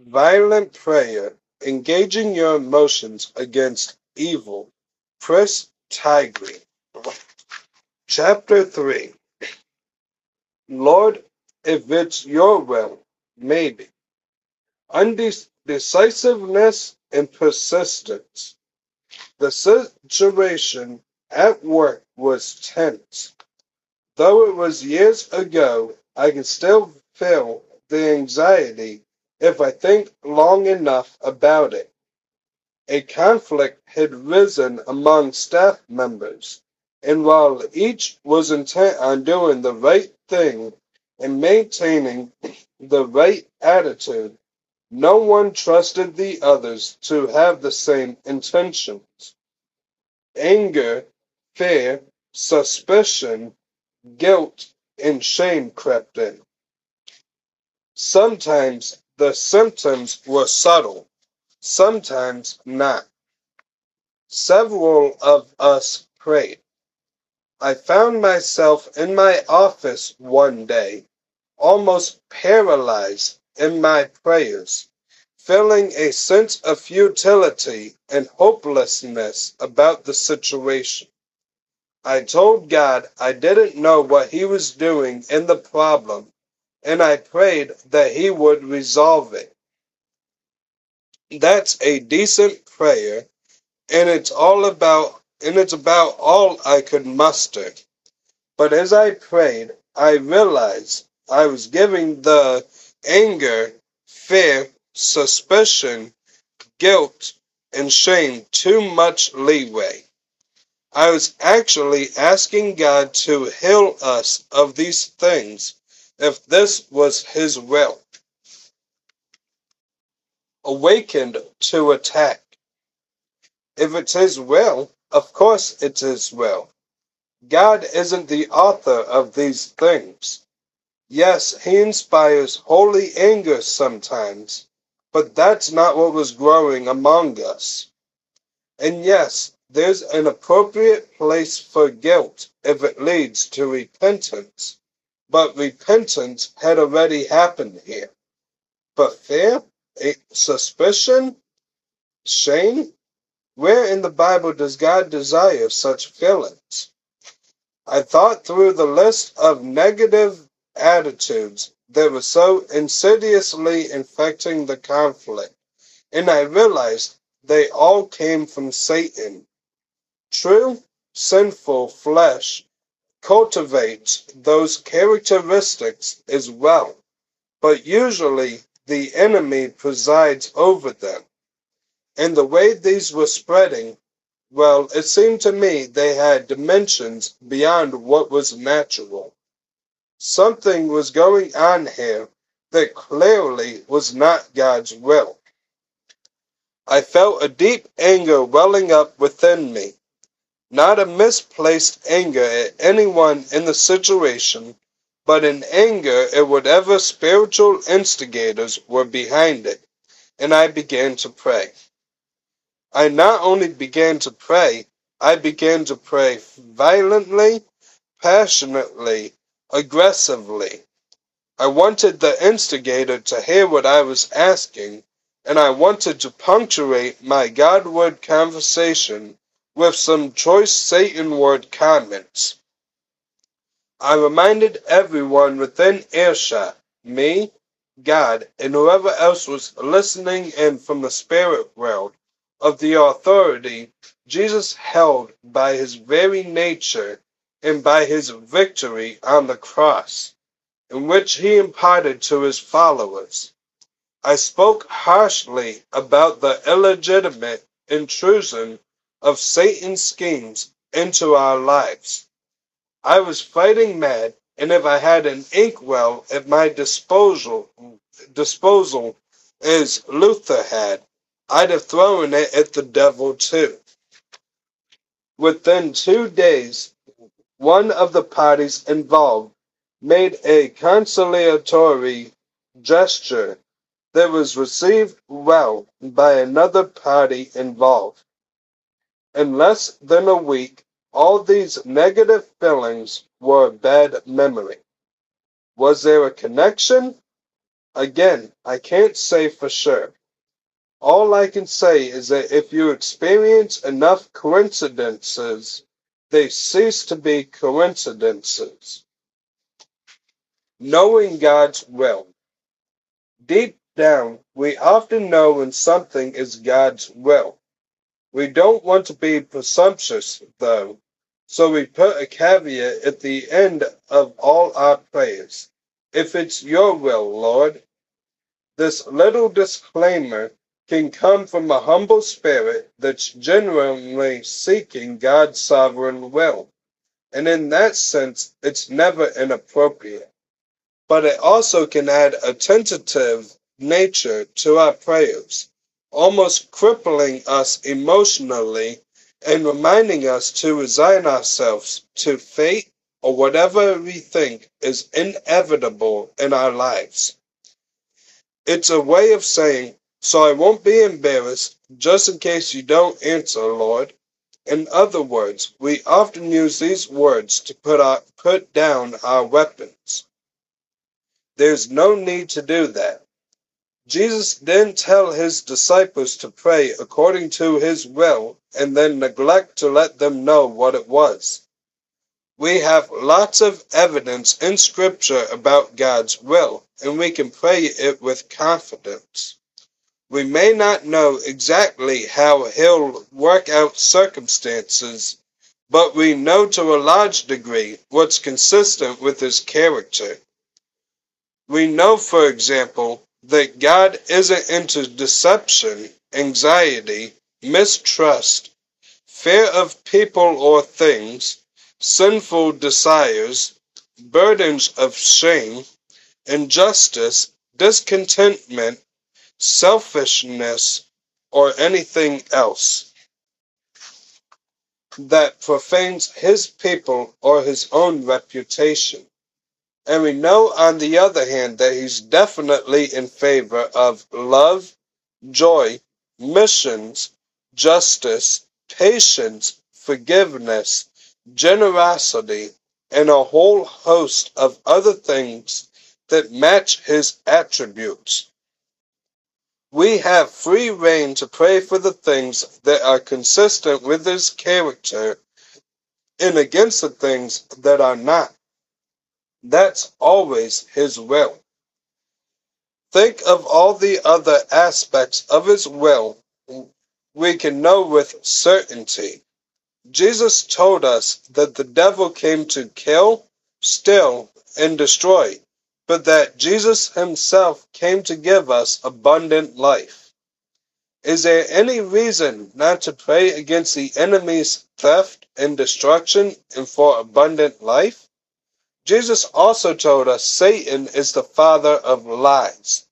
Violent Prayer Engaging Your Emotions Against Evil. Chris Tiegreen. Chapter 3 Lord, if it's your will, maybe. Undecisiveness and persistence. The situation at work was tense. Though it was years ago, I can still feel the anxiety if I think long enough about it. A conflict had risen among staff members, and while each was intent on doing the right thing and maintaining the right attitude, no one trusted the others to have the same intentions. Anger, fear, suspicion, guilt, and shame crept in. Sometimes the symptoms were subtle, sometimes not. Several of us prayed. I found myself in my office one day, almost paralyzed in my prayers, feeling a sense of futility and hopelessness about the situation. I told God I didn't know what He was doing in the problem, and I prayed that He would resolve it. That's a decent prayer, and it's all about and it's about all I could muster. But as I prayed, I realized I was giving the anger, fear, suspicion, guilt, and shame too much leeway. I was actually asking God to heal us of these things if this was His will. Awakened to attack. If it's His will, of course it's His will. God isn't the author of these things. Yes, He inspires holy anger sometimes, but that's not what was growing among us. And yes, there's an appropriate place for guilt if it leads to repentance, but repentance had already happened here. But fear, eh, suspicion, shame, where in the Bible does God desire such feelings? I thought through the list of negative attitudes that were so insidiously infecting the conflict, and I realized they all came from Satan. True, sinful flesh cultivates those characteristics as well, but usually the enemy presides over them. And the way these were spreading, well, it seemed to me they had dimensions beyond what was natural. Something was going on here that clearly was not God's will. I felt a deep anger welling up within me. Not a misplaced anger at anyone in the situation, but an anger at whatever spiritual instigators were behind it. And I began to pray. I not only began to pray, I began to pray violently, passionately, aggressively. I wanted the instigator to hear what I was asking, and I wanted to punctuate my Godward conversation with some choice Satanward comments. I reminded everyone within earshot, me, God, and whoever else was listening in from the spirit world, of the authority Jesus held by his very nature and by his victory on the cross, in which he imparted to his followers. I spoke harshly about the illegitimate intrusion of Satan's schemes into our lives. I was fighting mad, and if I had an inkwell at my disposal, disposal as Luther had, I'd have thrown it at the devil too. Within two days, one of the parties involved made a conciliatory gesture that was received well by another party involved. In less than a week, all these negative feelings were a bad memory. Was there a connection? Again, I can't say for sure. All I can say is that if you experience enough coincidences, they cease to be coincidences. Knowing God's will. Deep down, we often know when something is God's will. We don't want to be presumptuous, though, so we put a caveat at the end of all our prayers. If it's your will, Lord. This little disclaimer can come from a humble spirit that's genuinely seeking God's sovereign will. And in that sense, it's never inappropriate. But it also can add a tentative nature to our prayers, almost crippling us emotionally and reminding us to resign ourselves to fate or whatever we think is inevitable in our lives. It's a way of saying, so I won't be embarrassed just in case you don't answer, Lord. In other words, we often use these words to put, our, put down our weapons. There's no need to do that. Jesus didn't tell his disciples to pray according to his will and then neglect to let them know what it was. We have lots of evidence in Scripture about God's will, and we can pray it with confidence. We may not know exactly how He'll work out circumstances, but we know to a large degree what's consistent with His character. We know, for example, that God isn't into deception, anxiety, mistrust, fear of people or things, sinful desires, burdens of shame, injustice, discontentment, selfishness, or anything else that profanes his people or his own reputation. And we know, on the other hand, that he's definitely in favor of love, joy, missions, justice, patience, forgiveness, generosity, and a whole host of other things that match his attributes. We have free reign to pray for the things that are consistent with his character and against the things that are not. That's always his will. Think of all the other aspects of his will we can know with certainty. Jesus told us that the devil came to kill, steal, and destroy, but that Jesus himself came to give us abundant life. Is there any reason not to pray against the enemy's theft and destruction and for abundant life? Jesus also told us Satan is the father of lies.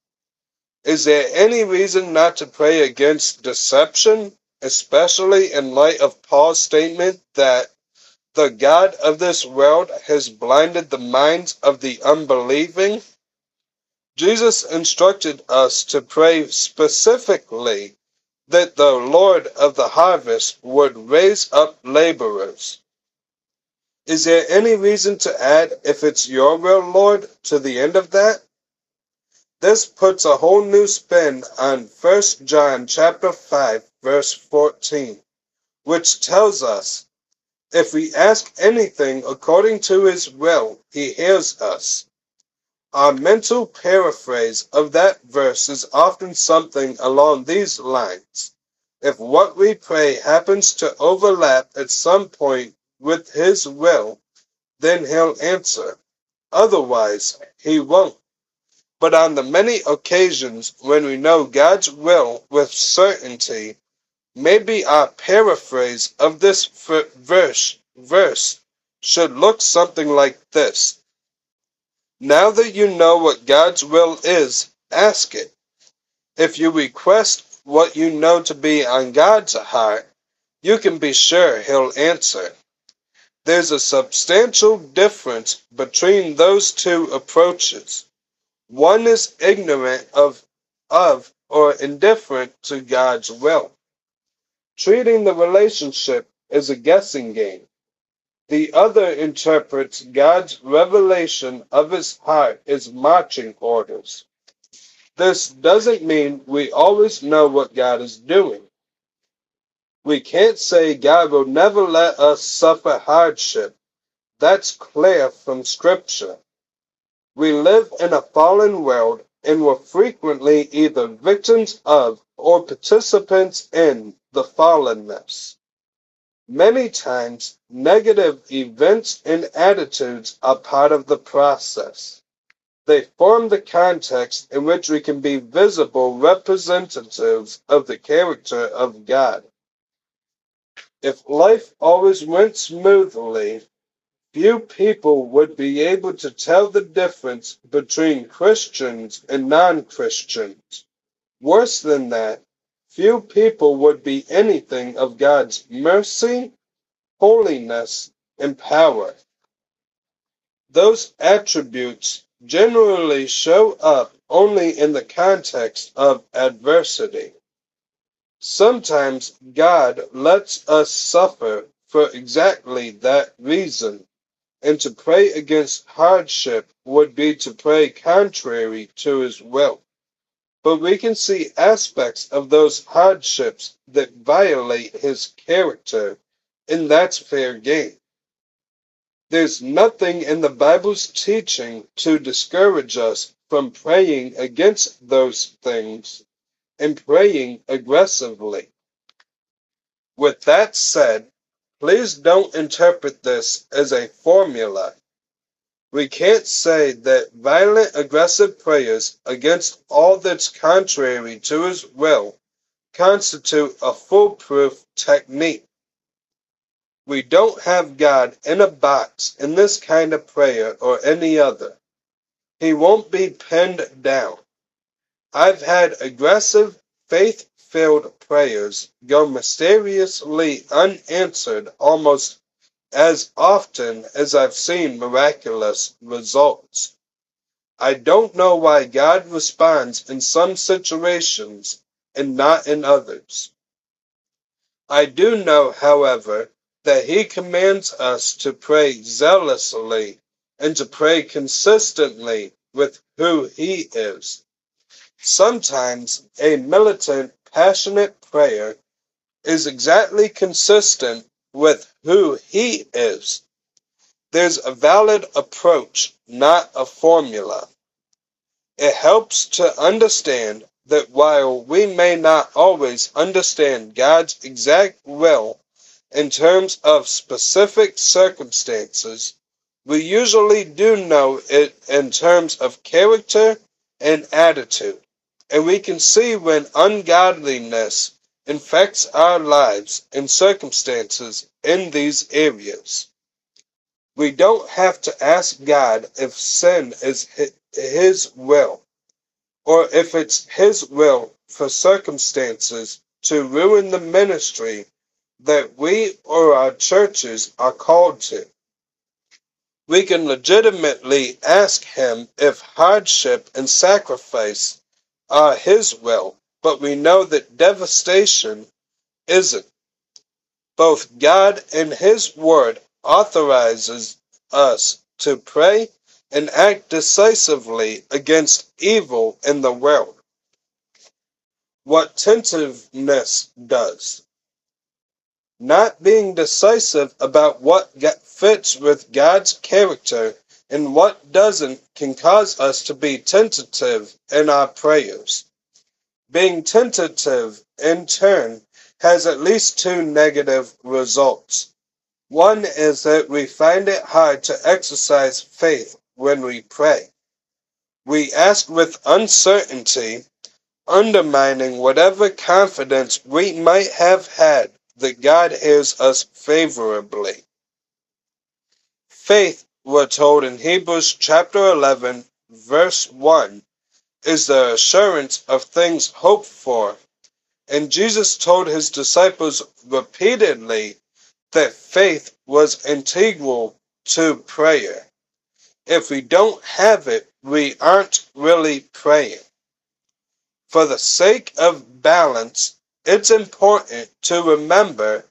Is there any reason not to pray against deception, especially in light of Paul's statement that the God of this world has blinded the minds of the unbelieving? Jesus instructed us to pray specifically that the Lord of the harvest would raise up laborers. Is there any reason to add, if it's your will, Lord, to the end of that? This puts a whole new spin on 1 John chapter 5 verse 14, which tells us, if we ask anything according to his will, he hears us. Our mental paraphrase of that verse is often something along these lines. If what we pray happens to overlap at some point with his will, then he'll answer. Otherwise, he won't. But on the many occasions when we know God's will with certainty, maybe our paraphrase of this verse, verse should look something like this. Now that you know what God's will is, ask it. If you request what you know to be on God's heart, you can be sure He'll answer. There's a substantial difference between those two approaches. One is ignorant of, of or indifferent to God's will. Treating the relationship as a guessing game. The other interprets God's revelation of his heart as marching orders. This doesn't mean we always know what God is doing. We can't say God will never let us suffer hardship. That's clear from Scripture. We live in a fallen world and we're frequently either victims of or participants in the fallenness. Many times, negative events and attitudes are part of the process. They form the context in which we can be visible representatives of the character of God. If life always went smoothly, few people would be able to tell the difference between Christians and non-Christians. Worse than that, few people would be anything of God's mercy, holiness, and power. Those attributes generally show up only in the context of adversity. Sometimes God lets us suffer for exactly that reason, and to pray against hardship would be to pray contrary to his will. But we can see aspects of those hardships that violate his character, and that's fair game. There's nothing in the Bible's teaching to discourage us from praying against those things and praying aggressively. With that said, please don't interpret this as a formula. We can't say that violent aggressive prayers against all that's contrary to his will constitute a foolproof technique. We don't have God in a box in this kind of prayer or any other. He won't be pinned down. I've had aggressive, faith filled prayers go mysteriously unanswered almost as often as I've seen miraculous results. I don't know why God responds in some situations and not in others. I do know, however, that he commands us to pray zealously and to pray consistently with who he is. Sometimes a militant, passionate prayer is exactly consistent with who he is. There's a valid approach, not a formula. It helps to understand that while we may not always understand God's exact will in terms of specific circumstances, we usually do know it in terms of character and attitude, and we can see when ungodliness infects our lives and circumstances in these areas. We don't have to ask God if sin is His will, or if it's His will for circumstances to ruin the ministry that we or our churches are called to. We can legitimately ask Him if hardship and sacrifice are His will, but we know that devastation isn't. Both God and His Word authorizes us to pray and act decisively against evil in the world. What tentativeness does not being decisive about what fits with God's character and what doesn't can cause us to be tentative in our prayers. Being tentative, in turn, has at least two negative results. One is that we find it hard to exercise faith when we pray. We ask with uncertainty, undermining whatever confidence we might have had that God hears us favorably. Faith, we're told in Hebrews chapter 11, verse 1, is the assurance of things hoped for. And Jesus told his disciples repeatedly that faith was integral to prayer. If we don't have it, we aren't really praying. For the sake of balance, it's important to remember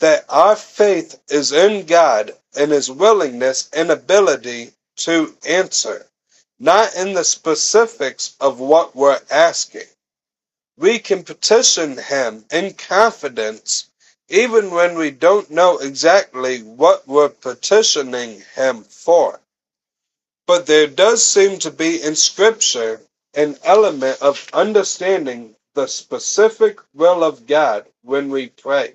that our faith is in God and His willingness and ability to answer, not in the specifics of what we're asking. We can petition Him in confidence even when we don't know exactly what we're petitioning Him for. But there does seem to be in Scripture an element of understanding the specific will of God when we pray.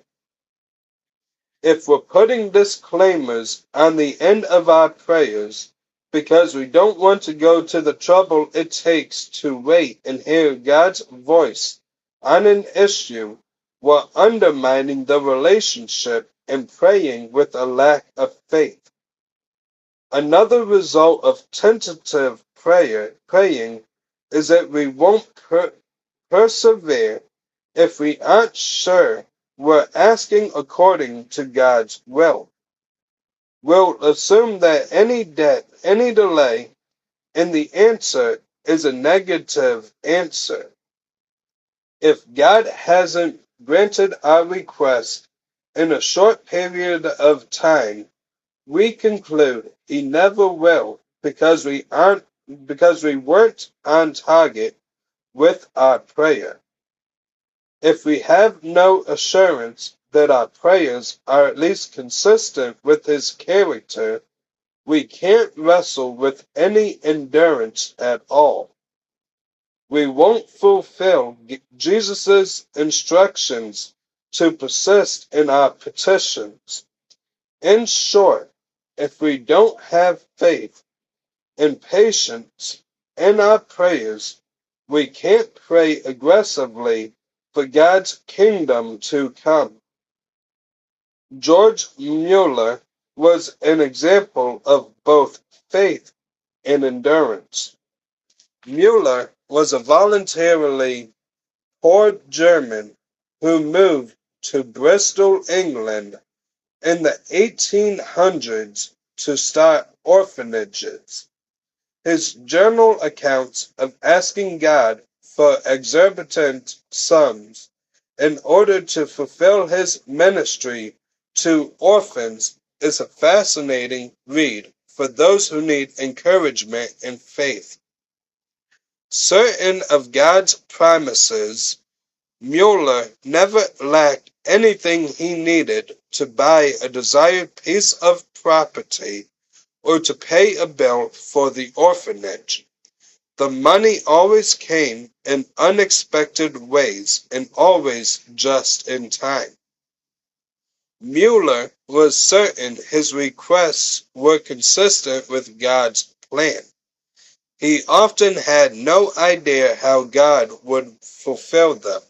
If we're putting disclaimers on the end of our prayers because we don't want to go to the trouble it takes to wait and hear God's voice on an issue, we're undermining the relationship and praying with a lack of faith. Another result of tentative prayer praying is that we won't per- persevere if we aren't sure we're asking according to God's will. We'll assume that any debt, any delay in the answer is a negative answer. If God hasn't granted our request in a short period of time, we conclude he never will because we aren't because we weren't on target with our prayer. If we have no assurance that our prayers are at least consistent with His character, we can't wrestle with any endurance at all. We won't fulfill Jesus' instructions to persist in our petitions. In short, if we don't have faith and patience in our prayers, we can't pray aggressively for God's kingdom to come. George Mueller was an example of both faith and endurance. Mueller was a voluntarily poor German who moved to Bristol, England in the 1800s to start orphanages. His journal accounts of asking God for exorbitant sums in order to fulfill his ministry to orphans is a fascinating read for those who need encouragement in faith. Certain of God's promises, Mueller never lacked anything he needed to buy a desired piece of property or to pay a bill for the orphanage. The money always came in unexpected ways and always just in time. Mueller was certain his requests were consistent with God's plan. He often had no idea how God would fulfill them.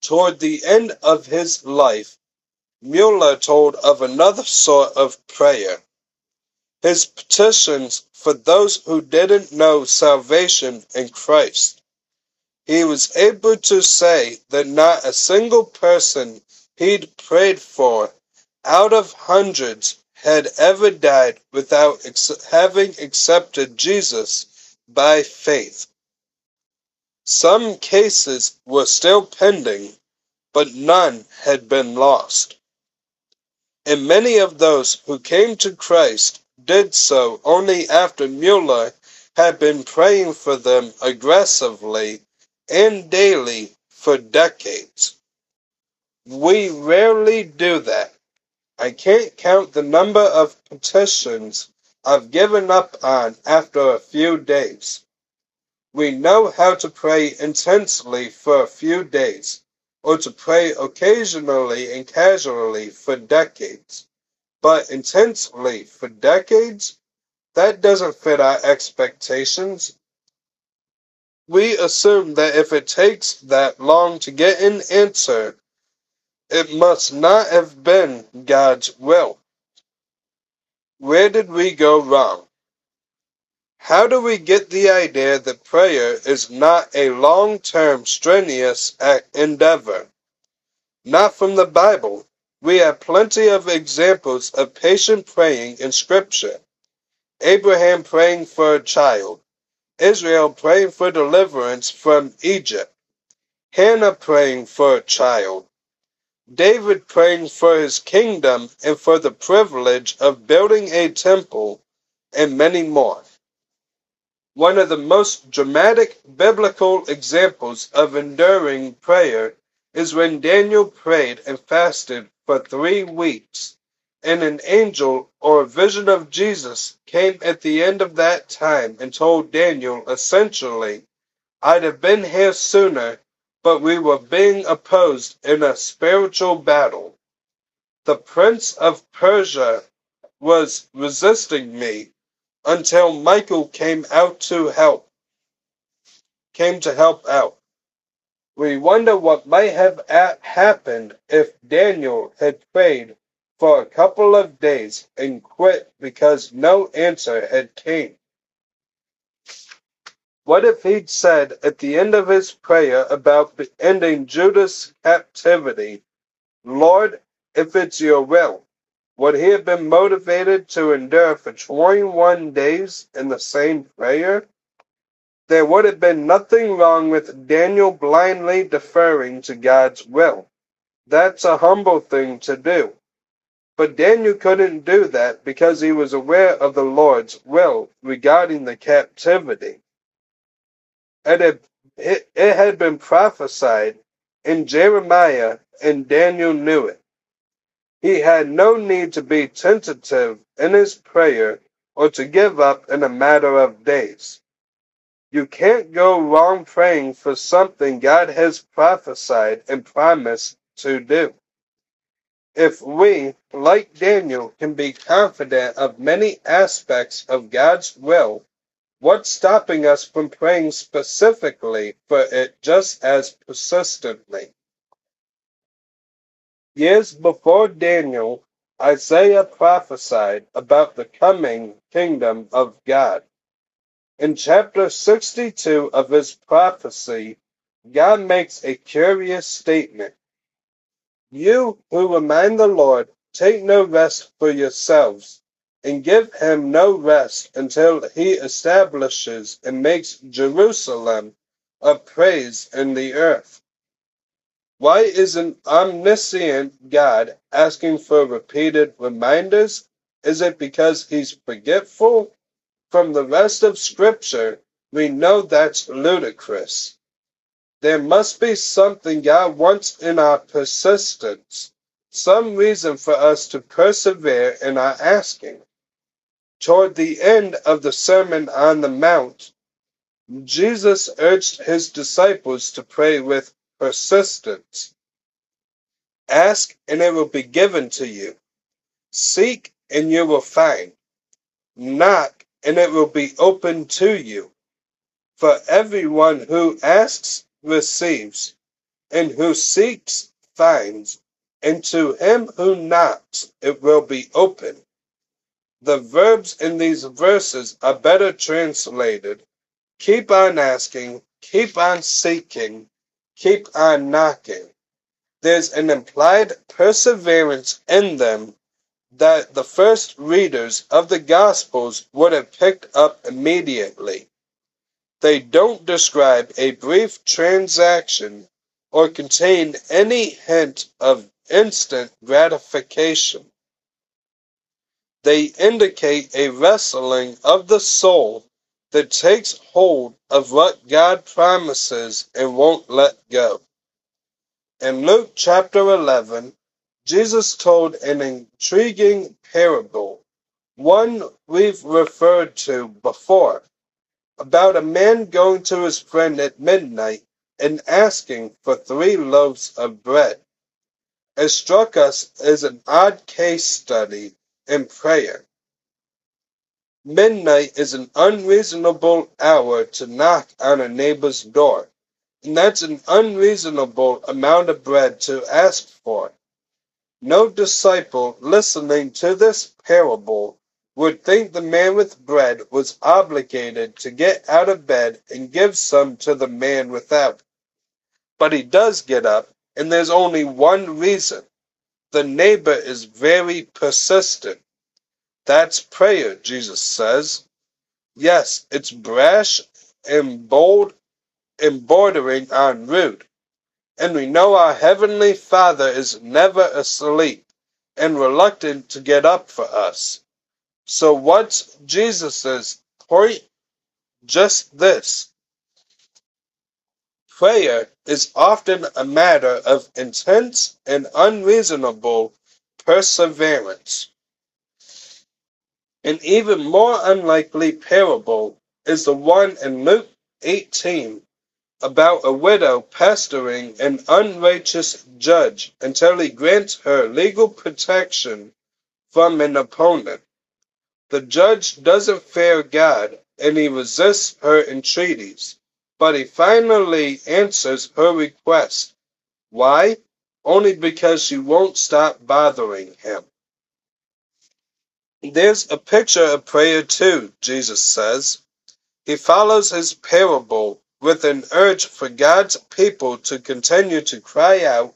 Toward the end of his life, Mueller told of another sort of prayer his petitions for those who didn't know salvation in Christ. He was able to say that not a single person he'd prayed for out of hundreds had ever died without ex- having accepted Jesus by faith. Some cases were still pending, but none had been lost. And many of those who came to Christ did so only after Mueller had been praying for them aggressively and daily for decades. We rarely do that. I can't count the number of petitions I've given up on after a few days. We know how to pray intensely for a few days, or to pray occasionally and casually for decades but intensely for decades, that doesn't fit our expectations. We assume that if it takes that long to get an answer, it must not have been God's will. Where did we go wrong? How do we get the idea that prayer is not a long term strenuous endeavor? Not from the Bible. We have plenty of examples of patient praying in Scripture. Abraham praying for a child, Israel praying for deliverance from Egypt, Hannah praying for a child, David praying for his kingdom and for the privilege of building a temple, and many more. One of the most dramatic biblical examples of enduring prayer is when Daniel prayed and fasted for three weeks, and an angel or vision of Jesus came at the end of that time and told Daniel essentially, I'd have been here sooner, but we were being opposed in a spiritual battle. The prince of Persia was resisting me until Michael came out to help, came to help out. We wonder what might have happened if Daniel had prayed for a couple of days and quit because no answer had came. What if he'd said at the end of his prayer about ending Judah's captivity, Lord, if it's your will, would he have been motivated to endure for 21 days in the same prayer? There would have been nothing wrong with Daniel blindly deferring to God's will. That's a humble thing to do. But Daniel couldn't do that because he was aware of the Lord's will regarding the captivity. It had, it, it had been prophesied in Jeremiah, and Daniel knew it. He had no need to be tentative in his prayer or to give up in a matter of days. You can't go wrong praying for something God has prophesied and promised to do. If we, like Daniel, can be confident of many aspects of God's will, what's stopping us from praying specifically for it just as persistently? Years before Daniel, Isaiah prophesied about the coming kingdom of God. In chapter 62 of his prophecy, God makes a curious statement. You who remind the Lord, take no rest for yourselves, and give him no rest until he establishes and makes Jerusalem a praise in the earth. Why is an omniscient God asking for repeated reminders? Is it because he's forgetful? From the rest of Scripture, we know that's ludicrous. There must be something God wants in our persistence, some reason for us to persevere in our asking. Toward the end of the Sermon on the Mount, Jesus urged his disciples to pray with persistence. Ask and it will be given to you. Seek and you will find. Knock and it will be open to you. For everyone who asks receives, and who seeks finds, and to him who knocks it will be open. The verbs in these verses are better translated keep on asking, keep on seeking, keep on knocking. There's an implied perseverance in them that the first readers of the Gospels would have picked up immediately. They don't describe a brief transaction or contain any hint of instant gratification. They indicate a wrestling of the soul that takes hold of what God promises and won't let go. In Luke chapter 11, Jesus told an intriguing parable, one we've referred to before, about a man going to his friend at midnight and asking for three loaves of bread. It struck us as an odd case study in prayer. Midnight is an unreasonable hour to knock on a neighbor's door, and that's an unreasonable amount of bread to ask for. No disciple listening to this parable would think the man with bread was obligated to get out of bed and give some to the man without. But he does get up, and there's only one reason. The neighbor is very persistent. That's prayer, Jesus says. Yes, it's brash and bold and bordering on rude. And we know our Heavenly Father is never asleep and reluctant to get up for us. So what's Jesus' point? Just this. Prayer is often a matter of intense and unreasonable perseverance. An even more unlikely parable is the one in Luke 18 about a widow pestering an unrighteous judge until he grants her legal protection from an opponent. The judge doesn't fear God and he resists her entreaties, but he finally answers her request. Why? Only because she won't stop bothering him. There's a picture of prayer too, Jesus says. He follows his parable with an urge for God's people to continue to cry out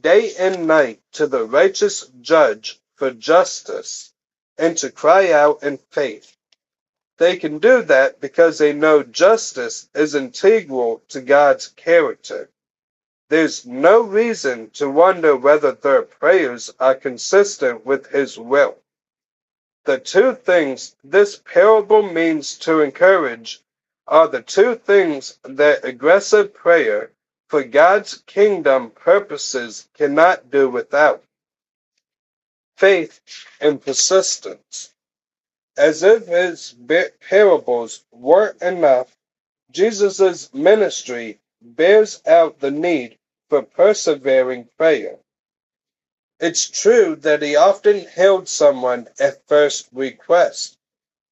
day and night to the righteous judge for justice and to cry out in faith. They can do that because they know justice is integral to God's character. There's no reason to wonder whether their prayers are consistent with His will. The two things this parable means to encourage are the two things that aggressive prayer for God's kingdom purposes cannot do without faith and persistence. As if his parables weren't enough, Jesus' ministry bears out the need for persevering prayer. It's true that he often healed someone at first request,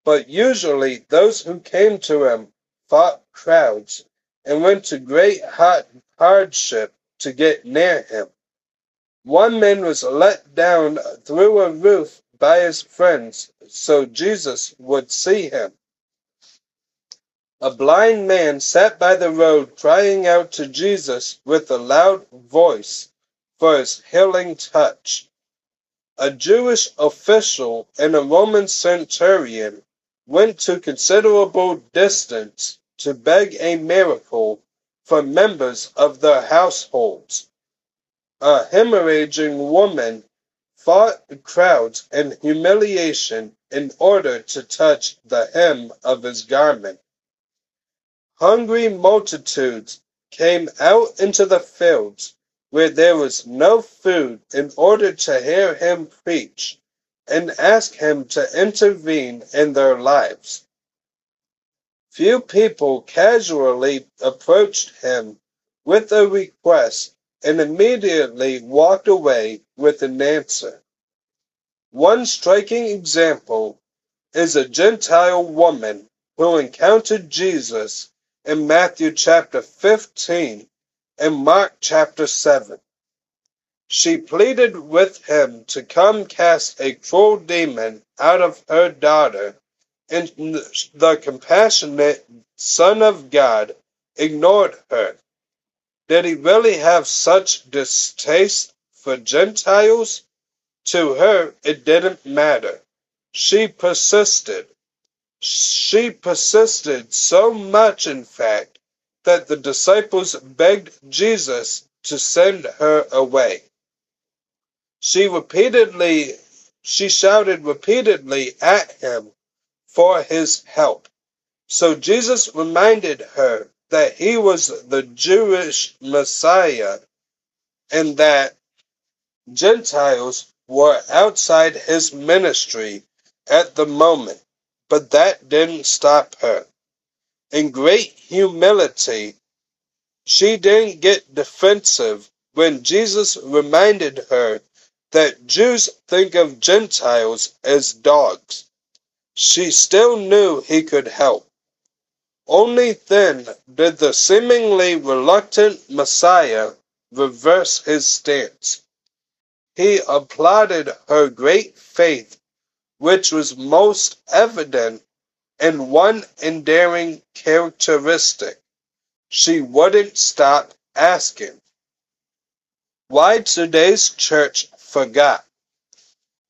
but usually those who came to him fought crowds and went to great hardship to get near him. One man was let down through a roof by his friends so Jesus would see him. A blind man sat by the road crying out to Jesus with a loud voice for his healing touch. A Jewish official and a Roman centurion went to considerable distance to beg a miracle from members of their households. A hemorrhaging woman fought crowds and humiliation in order to touch the hem of his garment. Hungry multitudes came out into the fields where there was no food in order to hear him preach and ask him to intervene in their lives. Few people casually approached him with a request and immediately walked away with an answer. One striking example is a Gentile woman who encountered Jesus in Matthew chapter 15 and Mark chapter 7. She pleaded with him to come cast a cruel demon out of her daughter, and the compassionate Son of God ignored her. Did he really have such distaste for Gentiles? To her, it didn't matter. She persisted. She persisted so much, in fact, that the disciples begged Jesus to send her away. She repeatedly, she shouted repeatedly at him for his help. So Jesus reminded her that he was the Jewish Messiah and that Gentiles were outside his ministry at the moment, but that didn't stop her. In great humility, she didn't get defensive when Jesus reminded her that Jews think of Gentiles as dogs. She still knew he could help. Only then did the seemingly reluctant Messiah reverse his stance. He applauded her great faith, which was most evident in one endearing characteristic. She wouldn't stop asking. Why today's church forgot.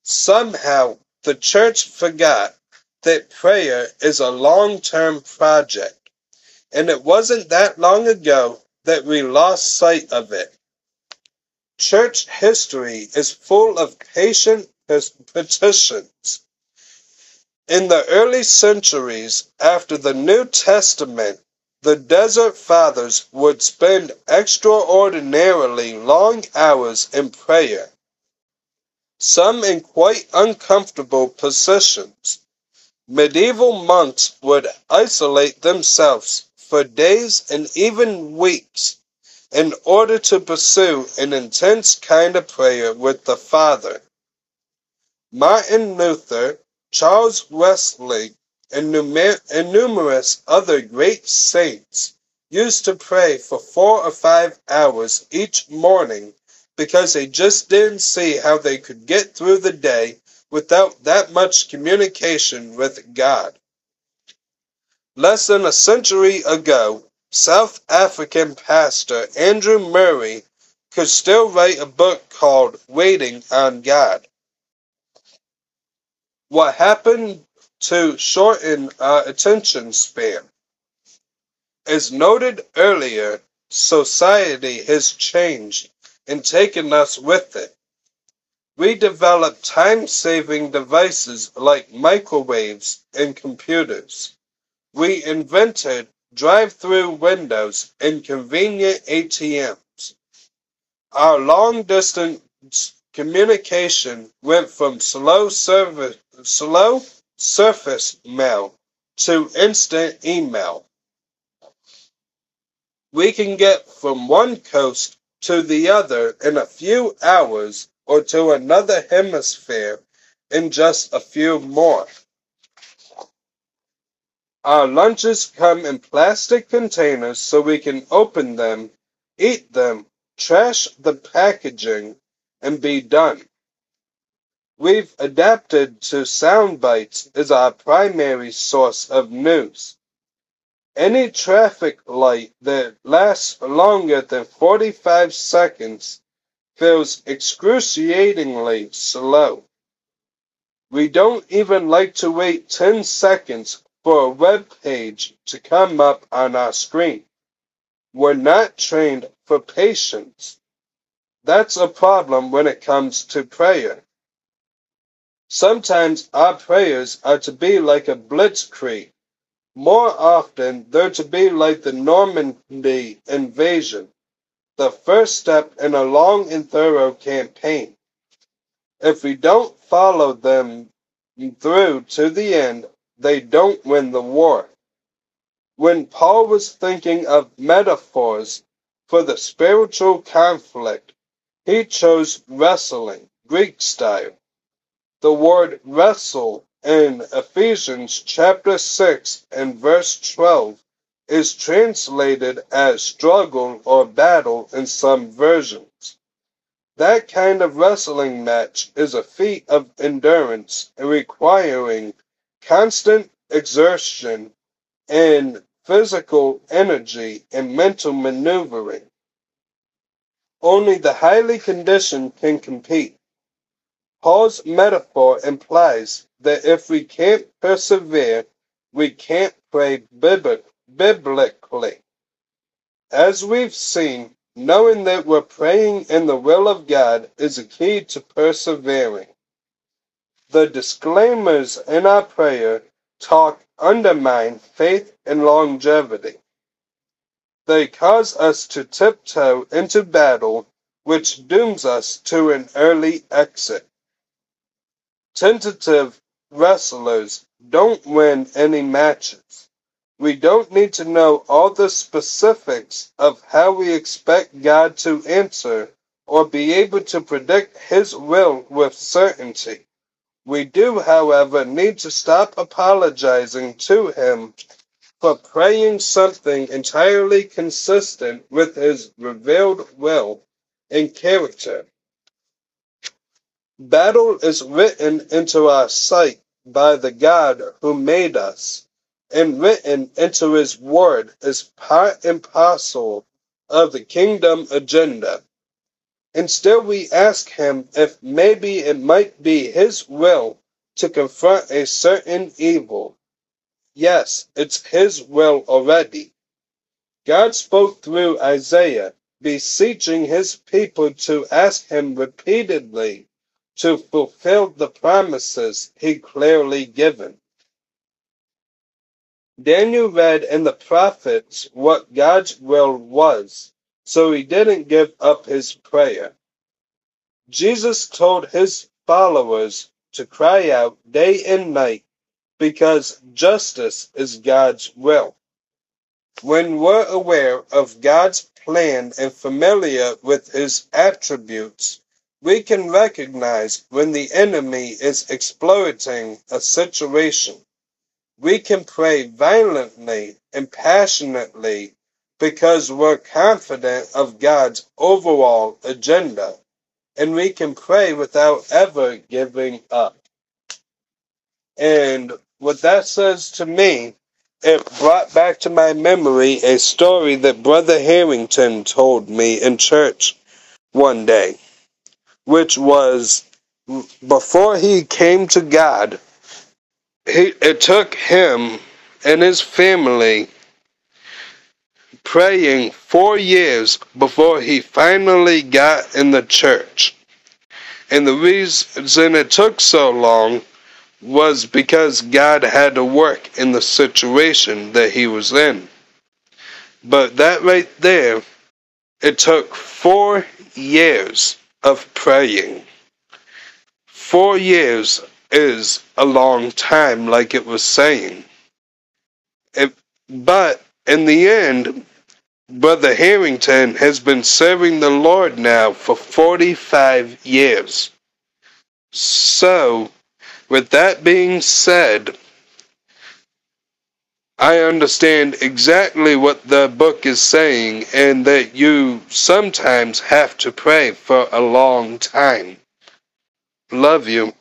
Somehow the church forgot that prayer is a long term project. And it wasn't that long ago that we lost sight of it. Church history is full of patient petitions. In the early centuries after the New Testament, the Desert Fathers would spend extraordinarily long hours in prayer, some in quite uncomfortable positions. Medieval monks would isolate themselves for days and even weeks in order to pursue an intense kind of prayer with the Father. Martin Luther, Charles Wesley, and, and numerous other great saints used to pray for four or five hours each morning because they just didn't see how they could get through the day without that much communication with God. Less than a century ago, South African pastor Andrew Murray could still write a book called Waiting on God. What happened to shorten our attention span? As noted earlier, society has changed and taken us with it. We developed time-saving devices like microwaves and computers. We invented drive-through windows and convenient ATMs. Our long-distance communication went from slow, service, slow surface mail to instant email. We can get from one coast to the other in a few hours or to another hemisphere in just a few more. Our lunches come in plastic containers so we can open them, eat them, trash the packaging, and be done. We've adapted to sound bites as our primary source of news. Any traffic light that lasts longer than 45 seconds feels excruciatingly slow. We don't even like to wait 10 seconds for a web page to come up on our screen. We're not trained for patience. That's a problem when it comes to prayer. Sometimes our prayers are to be like a blitzkrieg. More often, they're to be like the Normandy invasion, the first step in a long and thorough campaign. If we don't follow them through to the end, they don't win the war. When Paul was thinking of metaphors for the spiritual conflict, he chose wrestling, Greek style. The word wrestle in Ephesians chapter 6 and verse 12 is translated as struggle or battle in some versions. That kind of wrestling match is a feat of endurance requiring constant exertion and physical energy and mental maneuvering. Only the highly conditioned can compete. Paul's metaphor implies that if we can't persevere, we can't pray biblically. As we've seen, knowing that we're praying in the will of God is a key to persevering. The disclaimers in our prayer talk undermine faith and longevity. They cause us to tiptoe into battle, which dooms us to an early exit. Tentative wrestlers don't win any matches. We don't need to know all the specifics of how we expect God to answer or be able to predict His will with certainty. We do, however, need to stop apologizing to him for praying something entirely consistent with his revealed will and character. Battle is written into our sight by the God who made us, and written into his word as part and parcel of the kingdom agenda. And still we ask him if maybe it might be his will to confront a certain evil. Yes, it's his will already. God spoke through Isaiah, beseeching his people to ask him repeatedly to fulfill the promises he clearly given. Daniel read in the prophets what God's will was, so he didn't give up his prayer. Jesus told his followers to cry out day and night because justice is God's will. When we're aware of God's plan and familiar with his attributes, we can recognize when the enemy is exploiting a situation. We can pray violently and passionately because we're confident of God's overall agenda, and we can pray without ever giving up. And what that says to me it brought back to my memory a story that Brother Harrington told me in church one day, which was before he came to God, he, it took him and his family praying four years before he finally got in the church. And the reason it took so long was because God had to work in the situation that he was in. But that right there, it took four years of praying. Four years is a long time, like it was saying. It, but in the end, Brother Harrington has been serving the Lord now for 45 years. So, with that being said, I understand exactly what the book is saying, and that you sometimes have to pray for a long time. Love you.